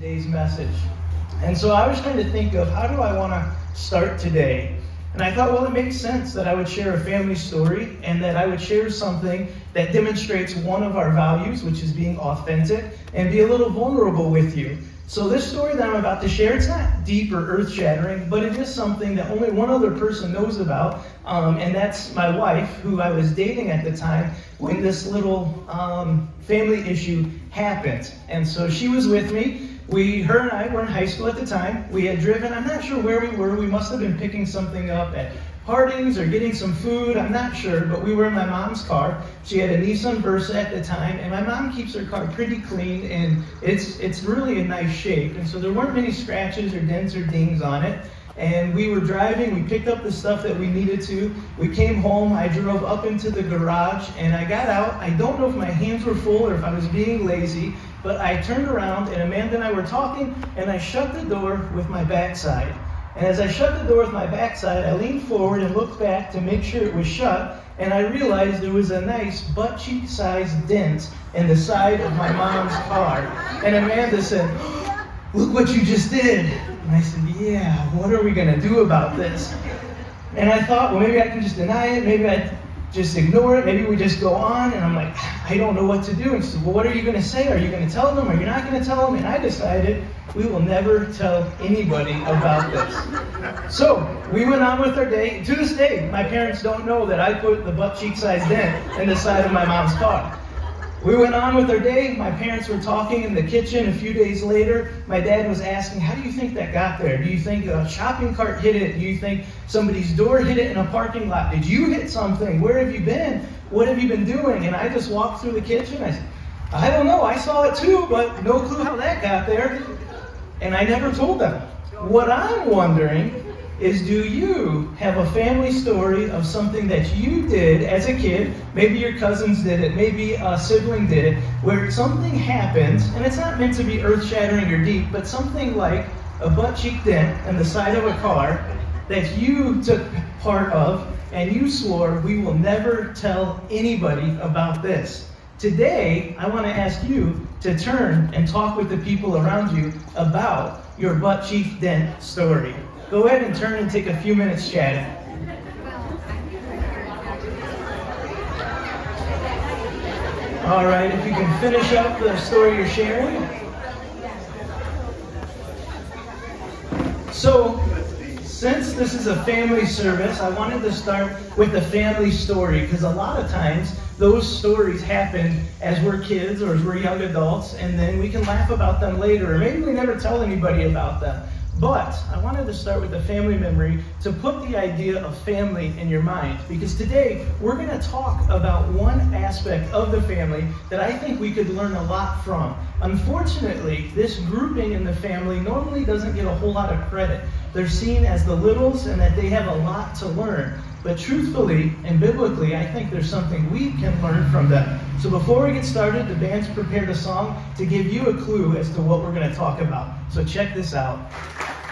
today's message. And so I was trying to think of how do I want to start today? And I thought, well, it makes sense that I would share a family story and that I would share something that demonstrates one of our values, which is being authentic, and be a little vulnerable with you. So, this story that I'm about to share, it's not deep or earth shattering, but it is something that only one other person knows about, um, and that's my wife, who I was dating at the time when this little um, family issue happened. And so she was with me. We, her and I were in high school at the time. We had driven, I'm not sure where we were. We must have been picking something up at Harding's or getting some food. I'm not sure, but we were in my mom's car. She had a Nissan Versa at the time, and my mom keeps her car pretty clean and it's it's really in nice shape. And so there weren't many scratches or dents or dings on it. And we were driving, we picked up the stuff that we needed to. We came home, I drove up into the garage, and I got out. I don't know if my hands were full or if I was being lazy, but I turned around and Amanda and I were talking, and I shut the door with my backside. And as I shut the door with my backside, I leaned forward and looked back to make sure it was shut, and I realized there was a nice butt cheek sized dent in the side of my mom's car. And Amanda said, Look what you just did. And I said, Yeah, what are we going to do about this? And I thought, well, maybe I can just deny it. Maybe I just ignore it. Maybe we just go on. And I'm like, I don't know what to do. And she said, Well, what are you going to say? Are you going to tell them? Are you not going to tell them? And I decided we will never tell anybody about this. So we went on with our day. To this day, my parents don't know that I put the butt cheek size dent in the side of my mom's car. We went on with our day. My parents were talking in the kitchen. A few days later, my dad was asking, How do you think that got there? Do you think a shopping cart hit it? Do you think somebody's door hit it in a parking lot? Did you hit something? Where have you been? What have you been doing? And I just walked through the kitchen. I said, I don't know. I saw it too, but no clue how that got there. And I never told them. What I'm wondering is do you have a family story of something that you did as a kid? Maybe your cousins did it, maybe a sibling did it, where something happened, and it's not meant to be earth shattering or deep, but something like a butt cheek dent in the side of a car that you took part of, and you swore, we will never tell anybody about this. Today, I want to ask you to turn and talk with the people around you about your butt cheek dent story. Go ahead and turn and take a few minutes chatting. All right, if you can finish up the story you're sharing. So, since this is a family service, I wanted to start with a family story because a lot of times those stories happen as we're kids or as we're young adults, and then we can laugh about them later, or maybe we never tell anybody about them. But I wanted to start with a family memory to put the idea of family in your mind. Because today we're going to talk about one aspect of the family that I think we could learn a lot from. Unfortunately, this grouping in the family normally doesn't get a whole lot of credit. They're seen as the littles and that they have a lot to learn. But truthfully and biblically, I think there's something we can learn from them. So before we get started, the band's prepared a song to give you a clue as to what we're going to talk about. So check this out.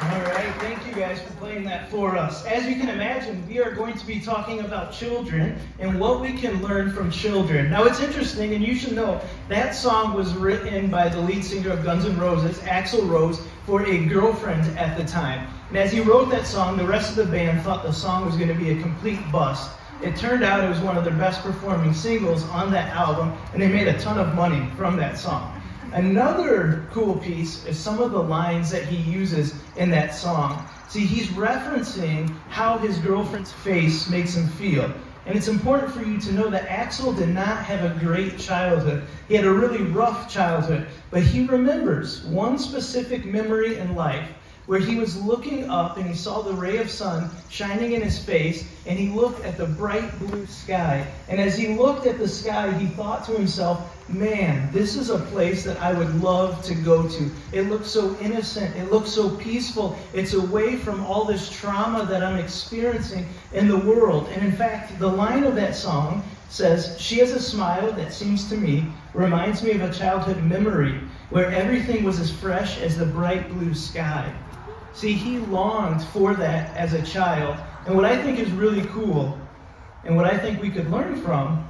All right, thank you guys for playing that for us. As you can imagine, we are going to be talking about children and what we can learn from children. Now, it's interesting, and you should know that song was written by the lead singer of Guns N' Roses, Axl Rose, for a girlfriend at the time. And as he wrote that song, the rest of the band thought the song was going to be a complete bust. It turned out it was one of their best performing singles on that album, and they made a ton of money from that song. Another cool piece is some of the lines that he uses in that song. See, he's referencing how his girlfriend's face makes him feel. And it's important for you to know that Axl did not have a great childhood. He had a really rough childhood. But he remembers one specific memory in life where he was looking up and he saw the ray of sun shining in his face, and he looked at the bright blue sky. And as he looked at the sky, he thought to himself, Man, this is a place that I would love to go to. It looks so innocent. It looks so peaceful. It's away from all this trauma that I'm experiencing in the world. And in fact, the line of that song says, She has a smile that seems to me, reminds me of a childhood memory where everything was as fresh as the bright blue sky. See, he longed for that as a child. And what I think is really cool, and what I think we could learn from,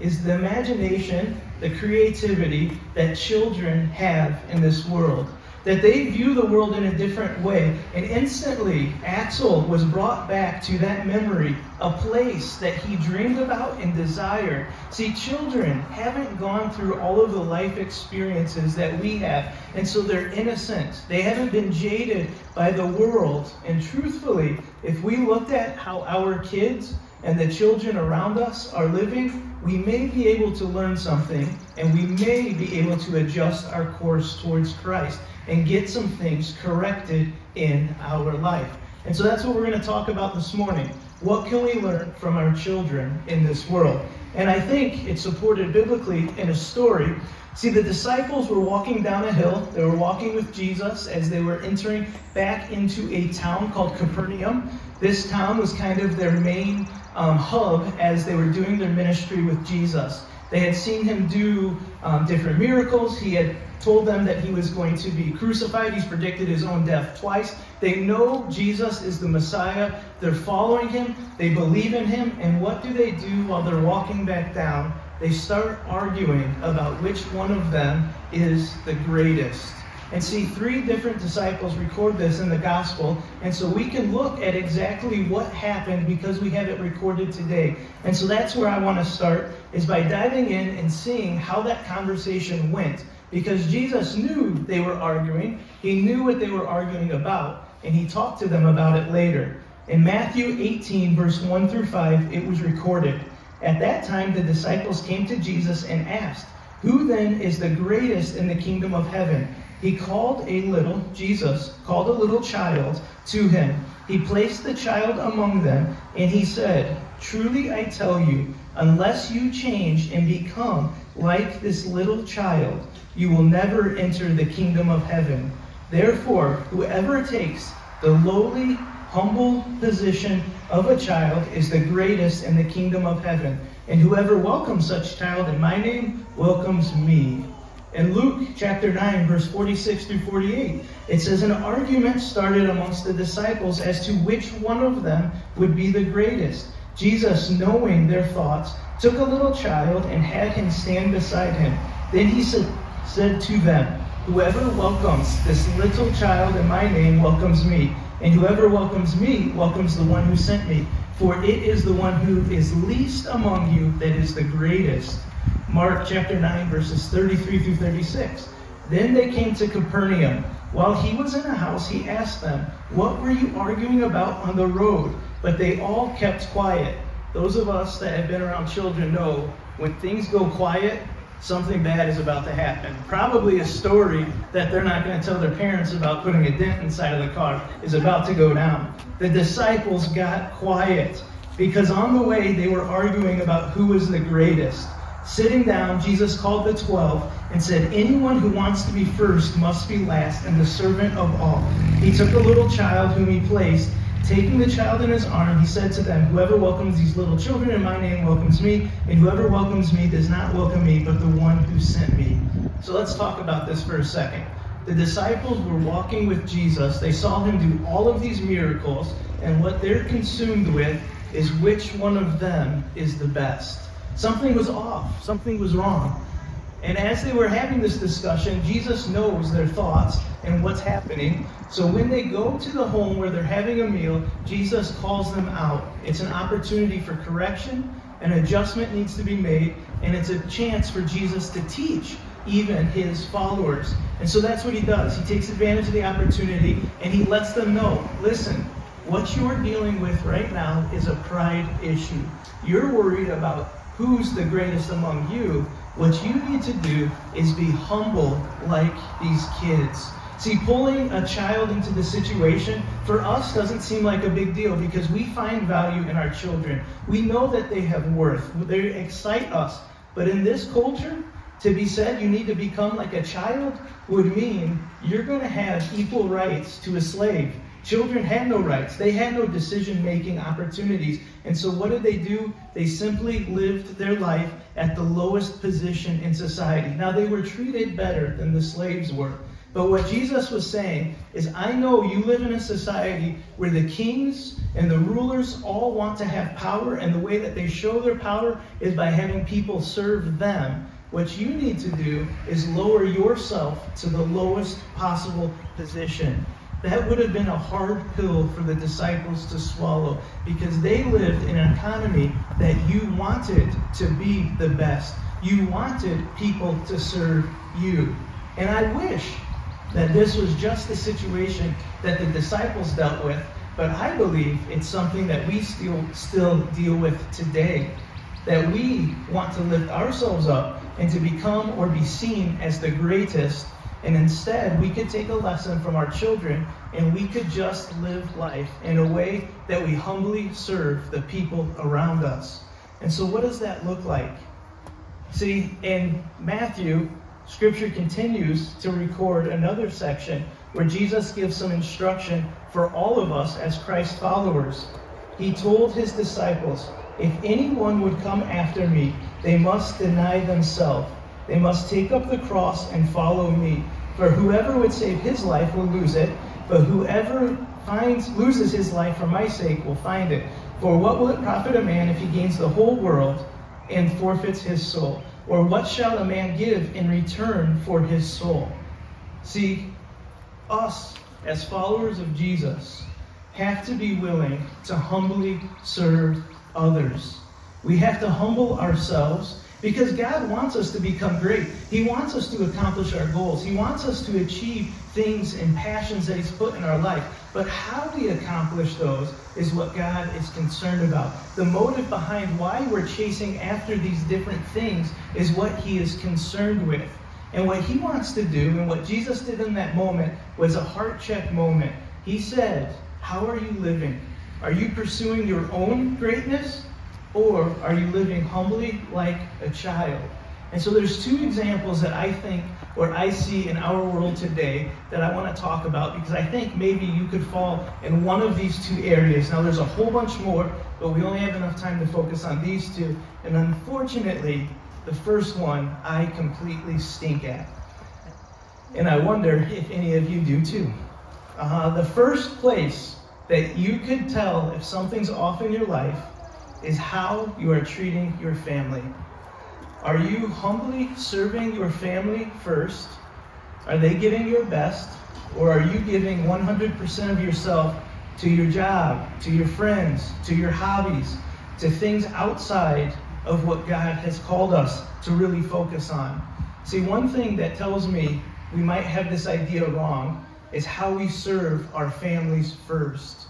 is the imagination, the creativity that children have in this world. that they view the world in a different way. And instantly, Axl was brought back to that memory, a place that he dreamed about and desired. See, children haven't gone through all of the life experiences that we have, and so they're innocent. They haven't been jaded by the world. And truthfully, if we looked at how our kids and the children around us are living, we may be able to learn something and we may be able to adjust our course towards Christ and get some things corrected in our life. And so that's what we're going to talk about this morning. What can we learn from our children in this world? And I think it's supported biblically in a story. See, the disciples were walking down a hill. They were walking with Jesus as they were entering back into a town called Capernaum. This town was kind of their main um, hub as they were doing their ministry with Jesus. They had seen him do um, different miracles. He had told them that he was going to be crucified. He's predicted his own death twice. They know Jesus is the Messiah. They're following him. They believe in him. And what do they do while they're walking back down? They start arguing about which one of them is the greatest. And see, three different disciples record this in the gospel. And so we can look at exactly what happened because we have it recorded today. And so that's where I want to start, is by diving in and seeing how that conversation went. Because Jesus knew they were arguing, he knew what they were arguing about, and he talked to them about it later. In Matthew 18, verse 1 through 5, it was recorded. At that time, the disciples came to Jesus and asked, Who then is the greatest in the kingdom of heaven? He called a little, Jesus called a little child to him. He placed the child among them, and he said, Truly I tell you, unless you change and become like this little child, you will never enter the kingdom of heaven. Therefore, whoever takes the lowly, humble position of a child is the greatest in the kingdom of heaven. And whoever welcomes such child in my name welcomes me. In Luke chapter 9, verse 46 through 48, it says, An argument started amongst the disciples as to which one of them would be the greatest. Jesus, knowing their thoughts, took a little child and had him stand beside him. Then he said, said to them, Whoever welcomes this little child in my name welcomes me, and whoever welcomes me welcomes the one who sent me. For it is the one who is least among you that is the greatest. Mark chapter 9, verses 33 through 36. Then they came to Capernaum. While he was in the house, he asked them, What were you arguing about on the road? But they all kept quiet. Those of us that have been around children know when things go quiet, something bad is about to happen. Probably a story that they're not going to tell their parents about putting a dent inside of the car is about to go down. The disciples got quiet because on the way they were arguing about who was the greatest. Sitting down, Jesus called the twelve and said, Anyone who wants to be first must be last and the servant of all. He took a little child whom he placed. Taking the child in his arm, he said to them, Whoever welcomes these little children in my name welcomes me, and whoever welcomes me does not welcome me, but the one who sent me. So let's talk about this for a second. The disciples were walking with Jesus. They saw him do all of these miracles, and what they're consumed with is which one of them is the best. Something was off, something was wrong. And as they were having this discussion, Jesus knows their thoughts and what's happening. So when they go to the home where they're having a meal, Jesus calls them out. It's an opportunity for correction, an adjustment needs to be made, and it's a chance for Jesus to teach even his followers. And so that's what he does. He takes advantage of the opportunity and he lets them know listen, what you're dealing with right now is a pride issue. You're worried about who's the greatest among you, what you need to do is be humble like these kids. See, pulling a child into the situation for us doesn't seem like a big deal because we find value in our children. We know that they have worth, they excite us. But in this culture, to be said you need to become like a child would mean you're going to have equal rights to a slave. Children had no rights. They had no decision making opportunities. And so, what did they do? They simply lived their life at the lowest position in society. Now, they were treated better than the slaves were. But what Jesus was saying is, I know you live in a society where the kings and the rulers all want to have power, and the way that they show their power is by having people serve them. What you need to do is lower yourself to the lowest possible position. That would have been a hard pill for the disciples to swallow because they lived in an economy that you wanted to be the best. You wanted people to serve you. And I wish that this was just the situation that the disciples dealt with, but I believe it's something that we still still deal with today. That we want to lift ourselves up and to become or be seen as the greatest. And instead, we could take a lesson from our children and we could just live life in a way that we humbly serve the people around us. And so, what does that look like? See, in Matthew, Scripture continues to record another section where Jesus gives some instruction for all of us as Christ followers. He told his disciples, If anyone would come after me, they must deny themselves. They must take up the cross and follow me. For whoever would save his life will lose it, but whoever finds loses his life for my sake will find it. For what will it profit a man if he gains the whole world and forfeits his soul? Or what shall a man give in return for his soul? See, us as followers of Jesus have to be willing to humbly serve others. We have to humble ourselves because God wants us to become great. He wants us to accomplish our goals. He wants us to achieve things and passions that He's put in our life. But how we accomplish those is what God is concerned about. The motive behind why we're chasing after these different things is what He is concerned with. And what He wants to do, and what Jesus did in that moment, was a heart check moment. He said, How are you living? Are you pursuing your own greatness? Or are you living humbly like a child? And so there's two examples that I think or I see in our world today that I want to talk about because I think maybe you could fall in one of these two areas. Now there's a whole bunch more, but we only have enough time to focus on these two. And unfortunately, the first one I completely stink at. And I wonder if any of you do too. Uh, the first place that you could tell if something's off in your life is how you are treating your family. Are you humbly serving your family first? Are they giving your best? Or are you giving 100% of yourself to your job, to your friends, to your hobbies, to things outside of what God has called us to really focus on? See, one thing that tells me we might have this idea wrong is how we serve our families first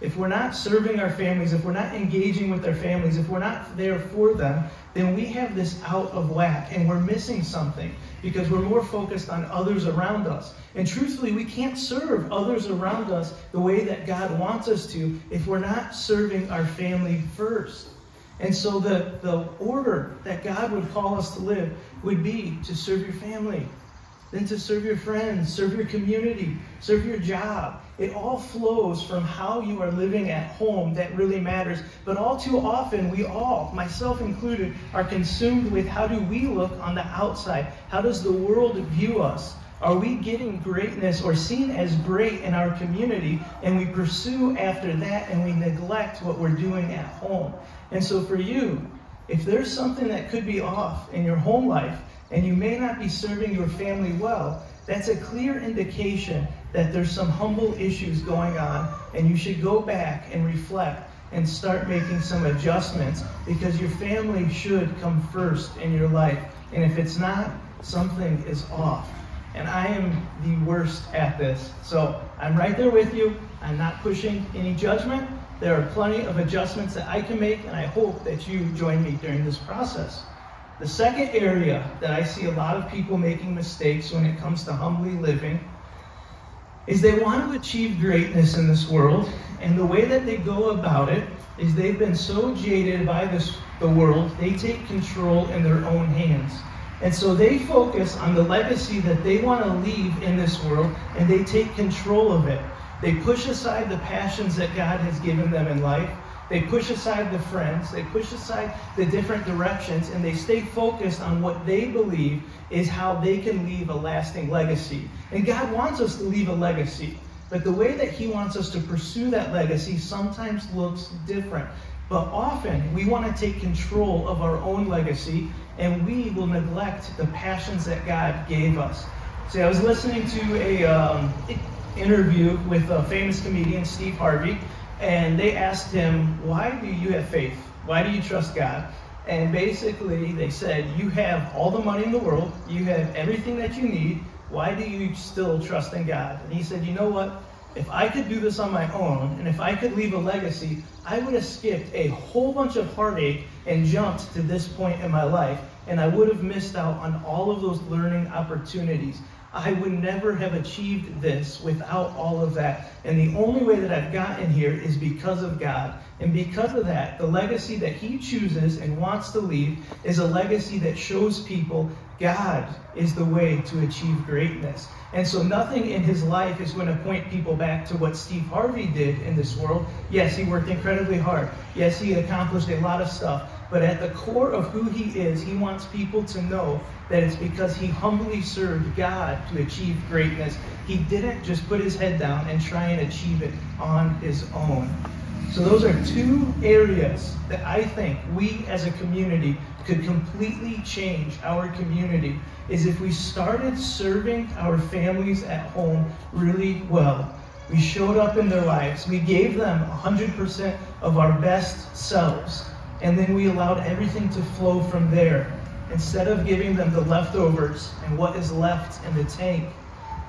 if we're not serving our families, if we're not engaging with our families, if we're not there for them, then we have this out of whack and we're missing something because we're more focused on others around us. And truthfully, we can't serve others around us the way that God wants us to if we're not serving our family first. And so the, the order that God would call us to live would be to serve your family, then to serve your friends, serve your community, serve your job. It all flows from how you are living at home that really matters. But all too often, we all, myself included, are consumed with how do we look on the outside? How does the world view us? Are we getting greatness or seen as great in our community and we pursue after that and we neglect what we're doing at home? And so for you, if there's something that could be off in your home life, and you may not be serving your family well, that's a clear indication that there's some humble issues going on, and you should go back and reflect and start making some adjustments because your family should come first in your life. And if it's not, something is off. And I am the worst at this. So I'm right there with you. I'm not pushing any judgment. There are plenty of adjustments that I can make, and I hope that you join me during this process. The second area that I see a lot of people making mistakes when it comes to humbly living is they want to achieve greatness in this world, and the way that they go about it is they've been so jaded by this the world, they take control in their own hands. And so they focus on the legacy that they want to leave in this world, and they take control of it. They push aside the passions that God has given them in life, they push aside the friends, they push aside the different directions, and they stay focused on what they believe is how they can leave a lasting legacy. And God wants us to leave a legacy. But the way that He wants us to pursue that legacy sometimes looks different. But often we want to take control of our own legacy and we will neglect the passions that God gave us. See, I was listening to a um, interview with a famous comedian, Steve Harvey, and they asked him, Why do you have faith? Why do you trust God? And basically, they said, You have all the money in the world, you have everything that you need. Why do you still trust in God? And he said, You know what? If I could do this on my own, and if I could leave a legacy, I would have skipped a whole bunch of heartache and jumped to this point in my life, and I would have missed out on all of those learning opportunities. I would never have achieved this without all of that. And the only way that I've gotten here is because of God. And because of that, the legacy that He chooses and wants to leave is a legacy that shows people God is the way to achieve greatness. And so nothing in his life is going to point people back to what Steve Harvey did in this world. Yes, he worked incredibly hard. Yes, he accomplished a lot of stuff. But at the core of who he is, he wants people to know that it's because he humbly served God to achieve greatness. He didn't just put his head down and try and achieve it on his own. So those are two areas that I think we as a community could completely change our community is if we started serving our families at home really well. We showed up in their lives. We gave them 100% of our best selves. And then we allowed everything to flow from there instead of giving them the leftovers and what is left in the tank.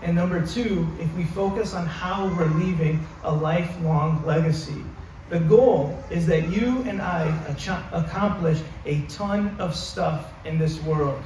And number two, if we focus on how we're leaving a lifelong legacy. The goal is that you and I accomplish a ton of stuff in this world.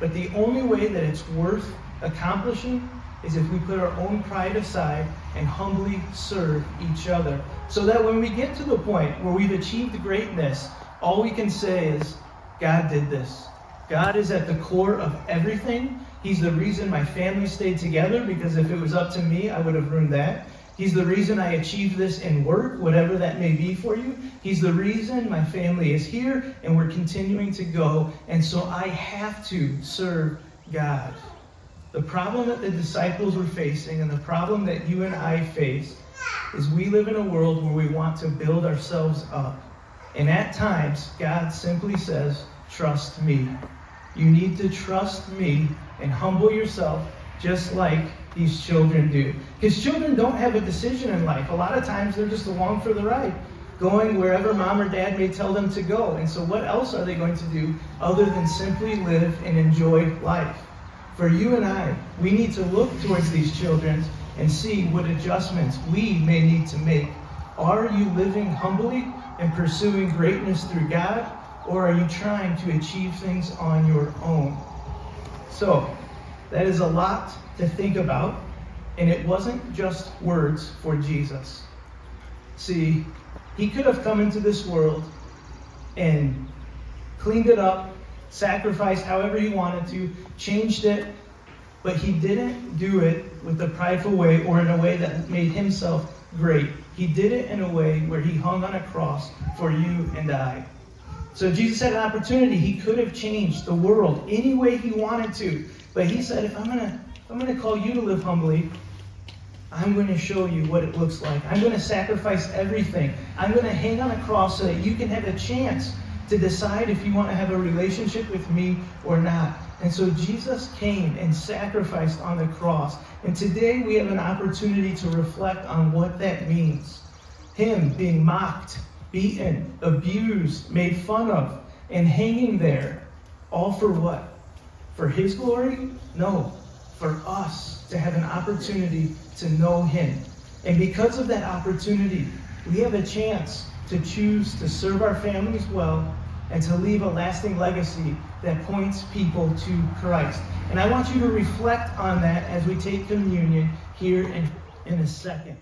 But the only way that it's worth accomplishing is if we put our own pride aside and humbly serve each other. So that when we get to the point where we've achieved greatness, all we can say is, God did this. God is at the core of everything. He's the reason my family stayed together because if it was up to me, I would have ruined that. He's the reason I achieved this in work, whatever that may be for you. He's the reason my family is here and we're continuing to go. And so I have to serve God. The problem that the disciples were facing and the problem that you and I face is we live in a world where we want to build ourselves up. And at times, God simply says, Trust me. You need to trust me and humble yourself just like these children do. Because children don't have a decision in life. A lot of times they're just along for the ride, going wherever mom or dad may tell them to go. And so, what else are they going to do other than simply live and enjoy life? For you and I, we need to look towards these children and see what adjustments we may need to make. Are you living humbly and pursuing greatness through God, or are you trying to achieve things on your own? So, that is a lot to think about, and it wasn't just words for Jesus. See, he could have come into this world and cleaned it up, sacrificed however he wanted to, changed it, but he didn't do it with a prideful way or in a way that made himself great. He did it in a way where he hung on a cross for you and I. So Jesus had an opportunity. He could have changed the world any way he wanted to. But he said, if I'm gonna if I'm gonna call you to live humbly, I'm to show you what it looks like. I'm to sacrifice everything. I'm to hang on a cross so that you can have a chance to decide if you want to have a relationship with me or not. And so Jesus came and sacrificed on the cross. And today we have an opportunity to reflect on what that means. Him being mocked, beaten, abused, made fun of, and hanging there. All for what? For his glory? No, for us to have an opportunity to know him. And because of that opportunity, we have a chance to choose to serve our families well and to leave a lasting legacy that points people to Christ. And I want you to reflect on that as we take communion here in, in a second.